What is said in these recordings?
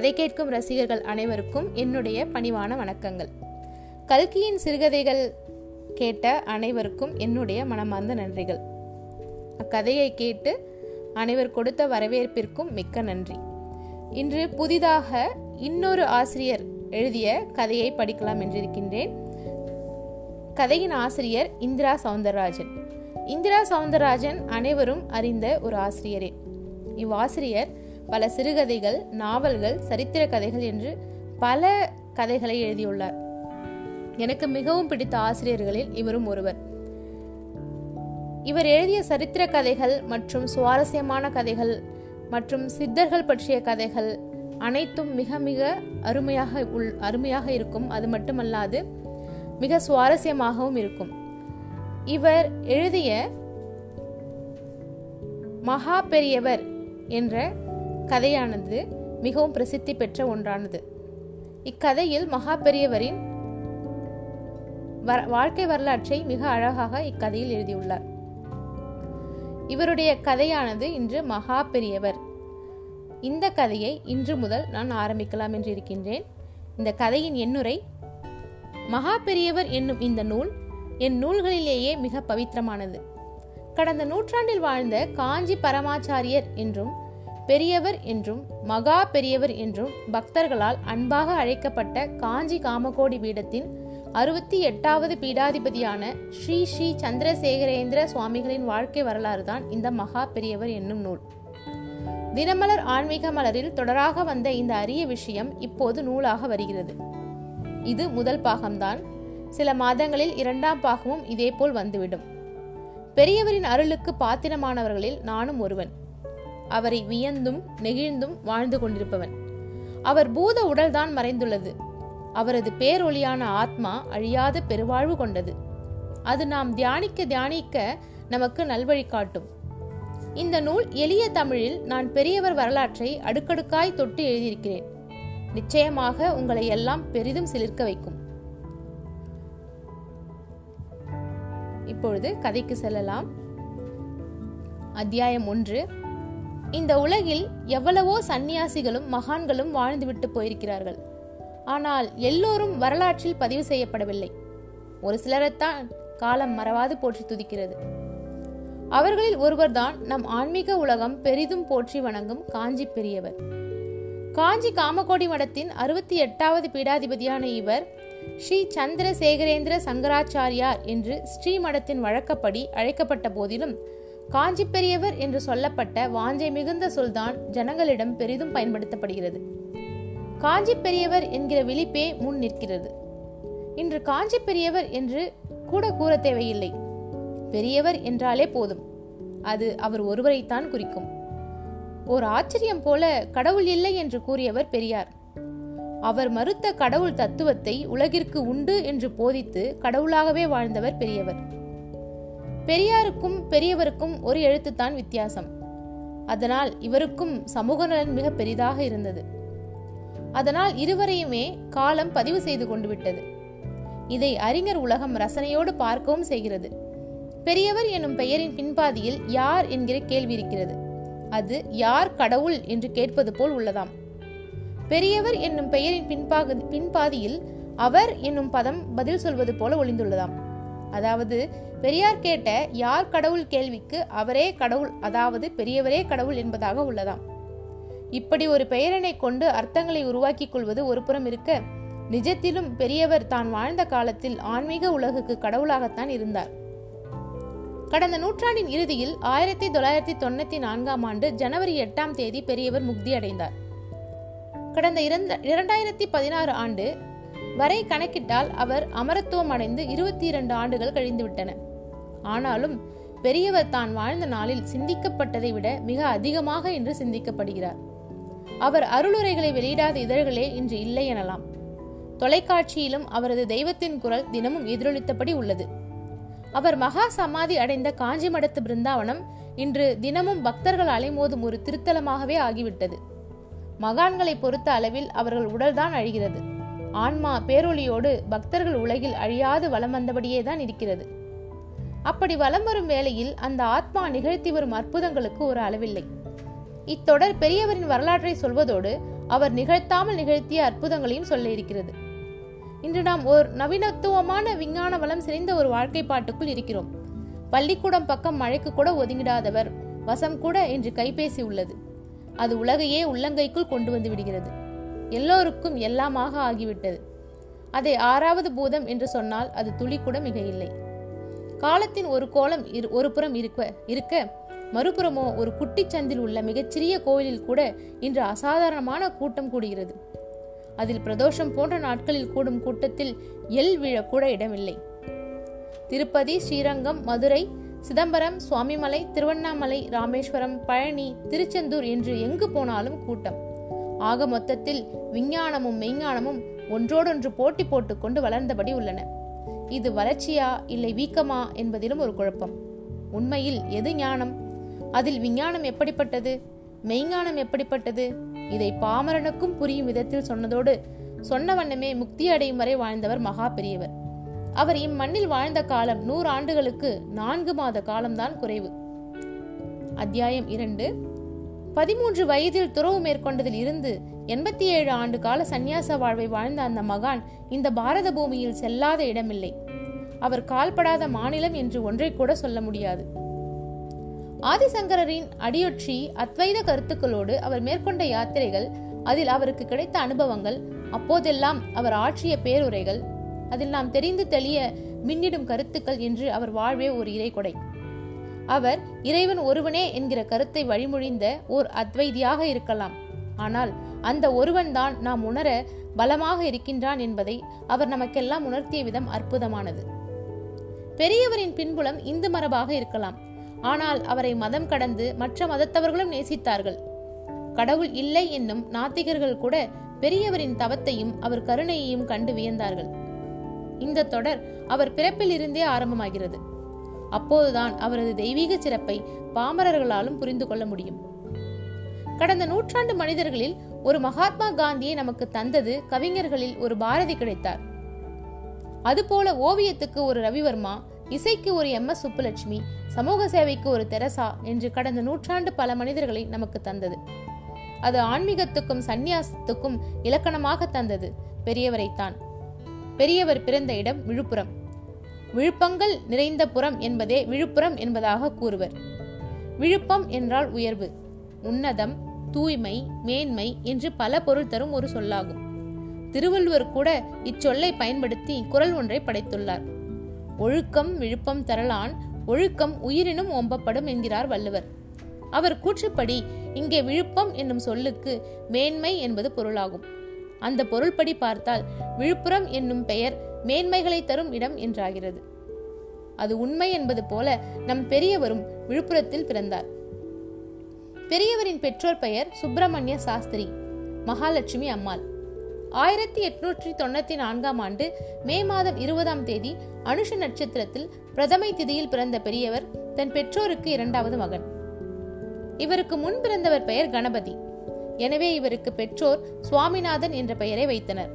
கதை கேட்கும் ரசிகர்கள் அனைவருக்கும் என்னுடைய பணிவான வணக்கங்கள். கல்கியின் சிறுகதைகள் கேட்ட அனைவருக்கும் என்னுடைய மனமார்ந்த நன்றிகள். அக்கதையை கேட்டு அனைவர் கொடுத்த வரவேற்பிற்கும் மிக்க நன்றி. இன்று புதிதாக இன்னொரு ஆசிரியர் எழுதிய கதையை படிக்கலாம் என்றிருக்கின்றேன். கதையின் ஆசிரியர் இந்திரா சவுந்தரராஜன். இந்திரா சவுந்தரராஜன் அனைவரும் அறிந்த ஒரு ஆசிரியரே. இவ்வாசிரியர் பல சிறுகதைகள் நாவல்கள் சரித்திர கதைகள் என்று பல கதைகளை எழுதியுள்ளார். எனக்கு மிகவும் பிடித்த ஆசிரியர்களில் இவரும் ஒருவர். இவர் எழுதிய சரித்திர கதைகள் மற்றும் சுவாரஸ்யமான கதைகள் மற்றும் சித்தர்கள் பற்றிய கதைகள் அனைத்தும் மிக மிக அருமையாக உள் அருமையாக இருக்கும். அது மட்டுமல்லாது மிக சுவாரஸ்யமாகவும் இருக்கும். இவர் எழுதிய மகா பெரியவர் என்ற கதையானது மிகவும் பிரசித்தி பெற்ற ஒன்றானது. இக்கதையில் மகா பெரியவரின் வாழ்க்கை வரலாற்றை மிக அழகாக இக்கதையில் எழுதியுள்ளார். இவருடைய கதையானது இன்று மகா பெரியவர் இந்த கதையை இன்று முதல் நான் ஆரம்பிக்கலாம் என்று இருக்கின்றேன். இந்த கதையின் எண்ணுரை மகா பெரியவர் என்னும் இந்த நூல் என் நூல்களிலேயே மிக பவித்திரமானது. கடந்த நூற்றாண்டில் வாழ்ந்த காஞ்சி பரமாச்சாரியர் என்றும் பெரியவர் என்றும் மகா பெரியவர் என்றும் பக்தர்களால் அன்பாக அழைக்கப்பட்ட காஞ்சி காமகோடி பீடத்தின் அறுபத்தி எட்டாவது பீடாதிபதியான ஸ்ரீ ஸ்ரீ சந்திரசேகரேந்திர சுவாமிகளின் வாழ்க்கை வரலாறு தான் இந்த மகா பெரியவர் என்னும் நூல். தினமலர் ஆன்மீக மலரில் தொடராக வந்த இந்த அரிய விஷயம் இப்போது நூலாக வருகிறது. இது முதல் பாகம்தான். சில மாதங்களில் இரண்டாம் பாகமும் இதேபோல் வந்துவிடும். பெரியவரின் அருளுக்கு பாத்திரமானவர்களில் நானும் ஒருவன். அவரை வியந்தும் நெகிழ்ந்தும் வாழ்ந்து கொண்டிருப்பவன். அவர் பூத உடல்தான் மறைந்துள்ளது. அவரது பேரொளியான ஆத்மா அழியாத பெருவாழ்வு கொண்டது. அது நாம் தியானிக்க தியானிக்க நமக்கு நல்வழி காட்டும். இந்த நூல் எளிய தமிழில் நான் பெரியவர் வரலாற்றை அடுக்கடுக்காய் தொட்டு எழுதியிருக்கிறேன். நிச்சயமாக உங்களை எல்லாம் பெரிதும் சிலிர்க்க வைக்கும். இப்பொழுது கதைக்கு செல்லலாம். அத்தியாயம் ஒன்று இந்த உலகில் எவ்வளவோ சந்நியாசிகளும் மகான்களும் வாழ்ந்துவிட்டு போயிருக்கிறார்கள். ஆனால் எல்லோரும் வரலாற்றில் பதிவு செய்யப்படவில்லை. ஒரு சிலரைத்தான் காலம் மறவாது போற்றி துதிக்கிறது. அவர்களில் ஒருவர்தான் நம் ஆன்மீக உலகம் பெரிதும் போற்றி வணங்கும் காஞ்சி பெரியவர். காஞ்சி காமகோடி மடத்தின் அறுபத்தி எட்டாவது பீடாதிபதியான இவர் ஸ்ரீ சந்திரசேகரேந்திர சங்கராச்சாரியார் என்று ஸ்ரீ மடத்தின் வழக்கப்படி அழைக்கப்பட்ட போதிலும் காஞ்சி பெரியவர் என்று சொல்லப்பட்ட வாஞ்சை மிகுந்த சொல்தான் ஜனங்களிடம் பெரிதும் பயன்படுத்தப்படுகிறது. காஞ்சி பெரியவர் என்கிற விழிப்பே முன் நிற்கிறது. இன்று காஞ்சி பெரியவர் என்று கூட கூற தேவையில்லை. பெரியவர் என்றாலே போதும். அது அவர் ஒருவரைத்தான் குறிக்கும். ஓர் ஆச்சரியம் போல கடவுள் இல்லை என்று கூறியவர் பெரியார். அவர் மறுத்த கடவுள் தத்துவத்தை உலகிற்கு உண்டு என்று போதித்து கடவுளாகவே வாழ்ந்தவர் பெரியவர். பெரியாருக்கும் பெரியவருக்கும் ஒரு எழுத்துத்தான் வித்தியாசம். அதனால் இவருக்கும் சமூக நலன் மிக பெரிதாக இருந்தது. அதனால் இருவரையுமே காலம் பதிவு செய்து கொண்டு விட்டது. இதை அறிஞர் உலகம் ரசனையோடு பார்க்கவும் செய்கிறது. பெரியவர் என்னும் பெயரின் பின்பாதியில் யார் என்கிற கேள்வி இருக்கிறது. அது யார் கடவுள் என்று கேட்பது போல் உள்ளதாம். பெரியவர் என்னும் பெயரின் பின்பாக பின்பாதியில் அவர் என்னும் பதம் பதில் சொல்வது போல ஒளிந்துள்ளதாம். அதாவது பெரியார் கேட்ட யார் கடவுள் கேள்விக்கு அவரே கடவுள் அதாவது பெரியவரே கடவுள் என்பதாக உள்ளதாம். இப்படி ஒரு பெயரனை கொண்டு அர்த்தங்களை உருவாக்கிக் கொள்வது ஒரு புறம் இருக்க நிஜத்திலும் பெரியவர் தான் வாழ்ந்த காலத்தில் ஆன்மீக உலகுக்கு கடவுளாகத்தான் இருந்தார். கடந்த நூற்றாண்டின் இறுதியில் ஆயிரத்தி தொள்ளாயிரத்தி தொண்ணூத்தி நான்காம் ஆண்டு ஜனவரி எட்டாம் தேதி பெரியவர் முக்தி அடைந்தார். கடந்த இரண்டாயிரத்தி பதினாறு ஆண்டு வரை கணக்கிட்டால் அவர் அமரத்துவம் அடைந்து இருபத்தி இரண்டு ஆண்டுகள் கழிந்துவிட்டன. ஆனாலும் பெரியவர் தான் வாழ்ந்த நாளில் சிந்திக்கப்பட்டதை விட மிக அதிகமாக இன்று சிந்திக்கப்படுகிறார். அவர் அருளுரைகளை வெளியிடாத இதழ்களே இன்று இல்லை எனலாம். தொலைக்காட்சியிலும் அவரது தெய்வத்தின் குரல் தினமும் எதிரொலித்தபடி உள்ளது. அவர் மகா சமாதி அடைந்த காஞ்சி மடத்து பிருந்தாவனம் இன்று தினமும் பக்தர்கள் அலைமோதும் ஒரு திருத்தலமாகவே ஆகிவிட்டது. மகான்களை பொறுத்த அளவில் அவர்கள் உடல்தான் அழிகிறது. ஆன்மா பேரொளியோடு பக்தர்கள் உலகில் அழியாது வலம் வந்தபடியே தான் இருக்கிறது. அப்படி வலம் வரும் வேளையில் அந்த ஆத்மா நிகழ்த்தி வரும் அற்புதங்களுக்கு ஒரு அளவில்லை. இத்தொடர் பெரியவரின் வரலாற்றை சொல்வதோடு அவர் நிகழ்த்தாமல் நிகழ்த்திய அற்புதங்களையும் சொல்ல இருக்கிறது. இன்று நாம் ஒரு நவீனத்துவமான விஞ்ஞான வளம் சிறைந்த ஒரு வாழ்க்கை பாட்டுக்குள் இருக்கிறோம். பள்ளிக்கூடம் பக்கம் மழைக்கு கூட ஒதுங்கிடாதவர் வசம் கூட இன்று கைபேசி உள்ளது. அது உலகையே உள்ளங்கைக்குள் கொண்டு வந்து விடுகிறது. எல்லோருக்கும் எல்லாமாக ஆகிவிட்டது. அதை ஆறாவது பூதம் என்று சொன்னால் அது துளி கூட மிக இல்லை காலத்தின் ஒரு கோலம் இரு- ஒரு புறம் இருக்க இருக்க மறுபுறமோ ஒரு குட்டிச்சந்தில் உள்ள மிகச்சிறிய கோயிலில் கூட இன்று அசாதாரணமான கூட்டம் கூடுகிறது. அதில் பிரதோஷம் போன்ற நாட்களில் கூடும் கூட்டத்தில் எல் விழக்கூட இடமில்லை. திருப்பதி ஸ்ரீரங்கம் மதுரை சிதம்பரம் சுவாமிமலை திருவண்ணாமலை ராமேஸ்வரம் பழனி திருச்செந்தூர் என்று எங்கு போனாலும் கூட்டம். ஆக மொத்தத்தில் விஞ்ஞானமும் மெய்ஞானமும் ஒன்றோடொன்று போட்டி போட்டுக்கொண்டு வளர்ந்தபடி உள்ளன. இது வளர்ச்சியா இல்லை வீக்கமா என்பதிலும் ஒரு குழப்பம். உண்மையில் எது ஞானம்? அதில் விஞ்ஞானம் எப்படிப்பட்டது? மெய்ஞானம் எப்படிப்பட்டது? இதை பாமரனுக்கும் புரியும் விதத்தில் சொன்னதோடு சொன்ன வண்ணமே முக்தி அடையும் வரை வாழ்ந்தவர் மகா பெரியவர். அவர் இம்மண்ணில் வாழ்ந்த காலம் நூறு ஆண்டுகளுக்கு நான்கு மாத காலம்தான் குறைவு. அத்தியாயம் இரண்டு. பதிமூன்று வயதில் துறவு மேற்கொண்டதில் இருந்து எண்பத்தி ஏழு ஆண்டு கால சந்நியாச வாழ்வை வாழ்ந்த அந்த மகான் இந்த பாரத பூமியில் செல்லாத இடமில்லை. அவர் கால்படாத மாநிலம் என்று ஒன்றை கூட சொல்ல முடியாது. ஆதிசங்கரரின் அடியொற்றி அத்வைத கருத்துக்களோடு அவர் மேற்கொண்ட யாத்திரைகள் அதில் அவருக்கு கிடைத்த அனுபவங்கள் அப்போதெல்லாம் அவர் ஆற்றிய பேருரைகள் அதில் நாம் தெரிந்து தெளிய மின்னிடும் கருத்துக்கள் என்று அவர் வாழ்வே ஒரு இறைகொடை. அவர் இறைவன் ஒருவனே என்கிற கருத்தை வழிமொழிந்த ஓர் அத்வைதியாக இருக்கலாம். ஆனால் அந்த ஒருவன்தான் நாம் உணர பலமாக இருக்கின்றான் என்பதை அவர் நமக்கெல்லாம் உணர்த்திய விதம் அற்புதமானது. பெரியவரின் பின்புலம் இந்து மரபாக இருக்கலாம். ஆனால் அவரை மதம் கடந்து மற்ற மதத்தவர்களும் நேசித்தார்கள். கடவுள் இல்லை என்னும் நாத்திகர்கள் கூட பெரியவரின் தவத்தையும் அவர் கருணையையும் கண்டு வியந்தார்கள். இந்த தொடர் அவர் பிறப்பில் இருந்தே ஆரம்பமாகிறது. அப்போதுதான் அவரது தெய்வீக சிறப்பை பாமரர்களாலும் புரிந்து கொள்ள முடியும். கடந்த நூற்றாண்டு மனிதர்களில் ஒரு மகாத்மா காந்தியை நமக்கு தந்தது கவிஞர்களில் ஒரு பாரதி கிடைத்தார். அதுபோல ஓவியத்துக்கு ஒரு ரவிவர்மா இசைக்கு ஒரு எம். எஸ். சுப்புலட்சுமி சமூக சேவைக்கு ஒரு தெரசா என்று கடந்த நூற்றாண்டு பல மனிதர்களை நமக்கு தந்தது. அது ஆன்மீகத்துக்கும் சந்நியாசத்துக்கும் இலக்கணமாக தந்தது. பெரியவரைத்தான். பெரியவர் பிறந்த இடம் விழுப்புரம். விழுப்பங்கள் நிறைந்த புறம் என்பதே விழுப்புரம் என்பதாக கூறுவர். விழுப்பம் என்றால் உயர்வு உன்னதம் தூய்மை மேன்மை என்று பல பொருள் தரும் ஒரு சொல்லாகும். திருவள்ளுவர் கூட இச்சொல்லை பயன்படுத்தி குரல் ஒன்றை படைத்துள்ளார். ஒழுக்கம் விழுப்பம் தரலான் ஒழுக்கம் உயிரினும் ஓம்பப்படும் என்கிறார் வள்ளுவர். அவர் கூற்றுப்படி இங்கே விழுப்பம் என்னும் சொல்லுக்கு மேன்மை என்பது பொருளாகும். அந்த பொருள்படி பார்த்தால் விழுப்புரம் என்னும் பெயர் மேன்மைகளை தரும் இடம் என்றாகிறது. அது உண்மை என்பது போல நம் பெரியவரும் விழுப்புரத்தில் பிறந்தார். பெரியவரின் பெற்றோர் பெயர் சுப்பிரமணிய சாஸ்திரி மகாலட்சுமி அம்மாள். ஆயிரத்தி எட்நூற்றி தொண்ணூத்தி நான்காம் ஆண்டு மே மாதம் இருபதாம் தேதி அனுஷ நட்சத்திரத்தில் பிரதமை திதியில் பிறந்த பெரியவர் தன் பெற்றோருக்கு இரண்டாவது மகன். இவருக்கு முன் பிறந்தவர் பெயர் கணபதி. எனவே இவருக்கு பெற்றோர் சுவாமிநாதன் என்ற பெயரை வைத்தனர்.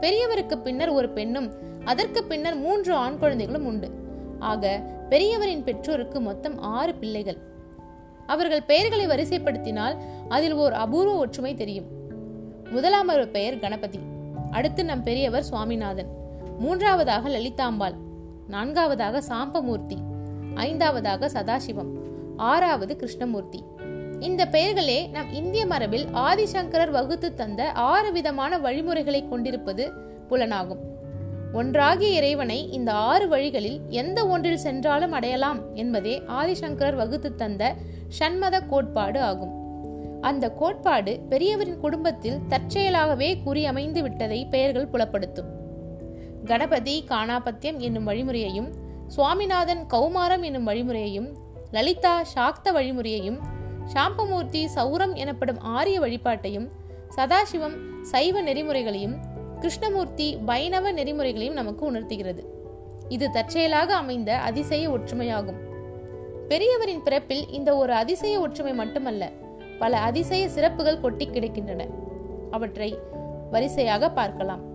பெரியவருக்கு பின்னர் ஒரு பெண்ணும் அதற்கு பின்னர் மூன்று ஆண் குழந்தைகளும் உண்டு. ஆக பெரியவரின் பெற்றோருக்கு மொத்தம் ஆறு பிள்ளைகள். அவர்கள் பெயர்களை வரிசைப்படுத்தினால் அதில் ஓர் அபூர்வ ஒற்றுமை தெரியும். முதலாமர் பெயர் கணபதி. அடுத்து நம் பெரியவர் சுவாமிநாதன். மூன்றாவதாக லலிதாம்பாள். நான்காவதாக சாம்பமூர்த்தி. ஐந்தாவதாக சதாசிவம். ஆறாவது கிருஷ்ணமூர்த்தி. இந்த பெயர்களே நம் இந்திய மரபில் ஆதிசங்கரர் வகுத்து தந்த ஆறு விதமான வழிமுறைகளை கொண்டிருப்பது புலனாகும். ஒன்றாகிய இறைவனை இந்த ஆறு வழிகளில் எந்த ஒன்றில் சென்றாலும் அடையலாம் என்பதே ஆதிசங்கரர் வகுத்து தந்த ஷண்மத கோட்பாடு ஆகும். அந்த கோட்பாடு பெரியவரின் குடும்பத்தில் தற்செயலாகவே குறியமைந்து விட்டதை பெயர்கள் புலப்படுத்தும். கணபதி காணாபத்தியம் என்னும் வழிமுறையையும் சுவாமிநாதன் கௌமாரம் என்னும் வழிமுறையையும் லலிதா சாக்த வழிமுறையையும் சாம்பமூர்த்தி சௌரம் எனப்படும் ஆரிய வழிபாட்டையும் சதாசிவம் சைவ நெறிமுறைகளையும் கிருஷ்ணமூர்த்தி வைணவ நெறிமுறைகளையும் நமக்கு உணர்த்துகிறது. இது தற்செயலாக அமைந்த அதிசய ஒற்றுமையாகும். பெரியவரின் பிறப்பில் இந்த ஒரு அதிசய ஒற்றுமை மட்டுமல்ல பல அதிசய சிறப்புகள் கொட்டி கிடக்கின்றன. அவற்றை வரிசையாக பார்க்கலாம்.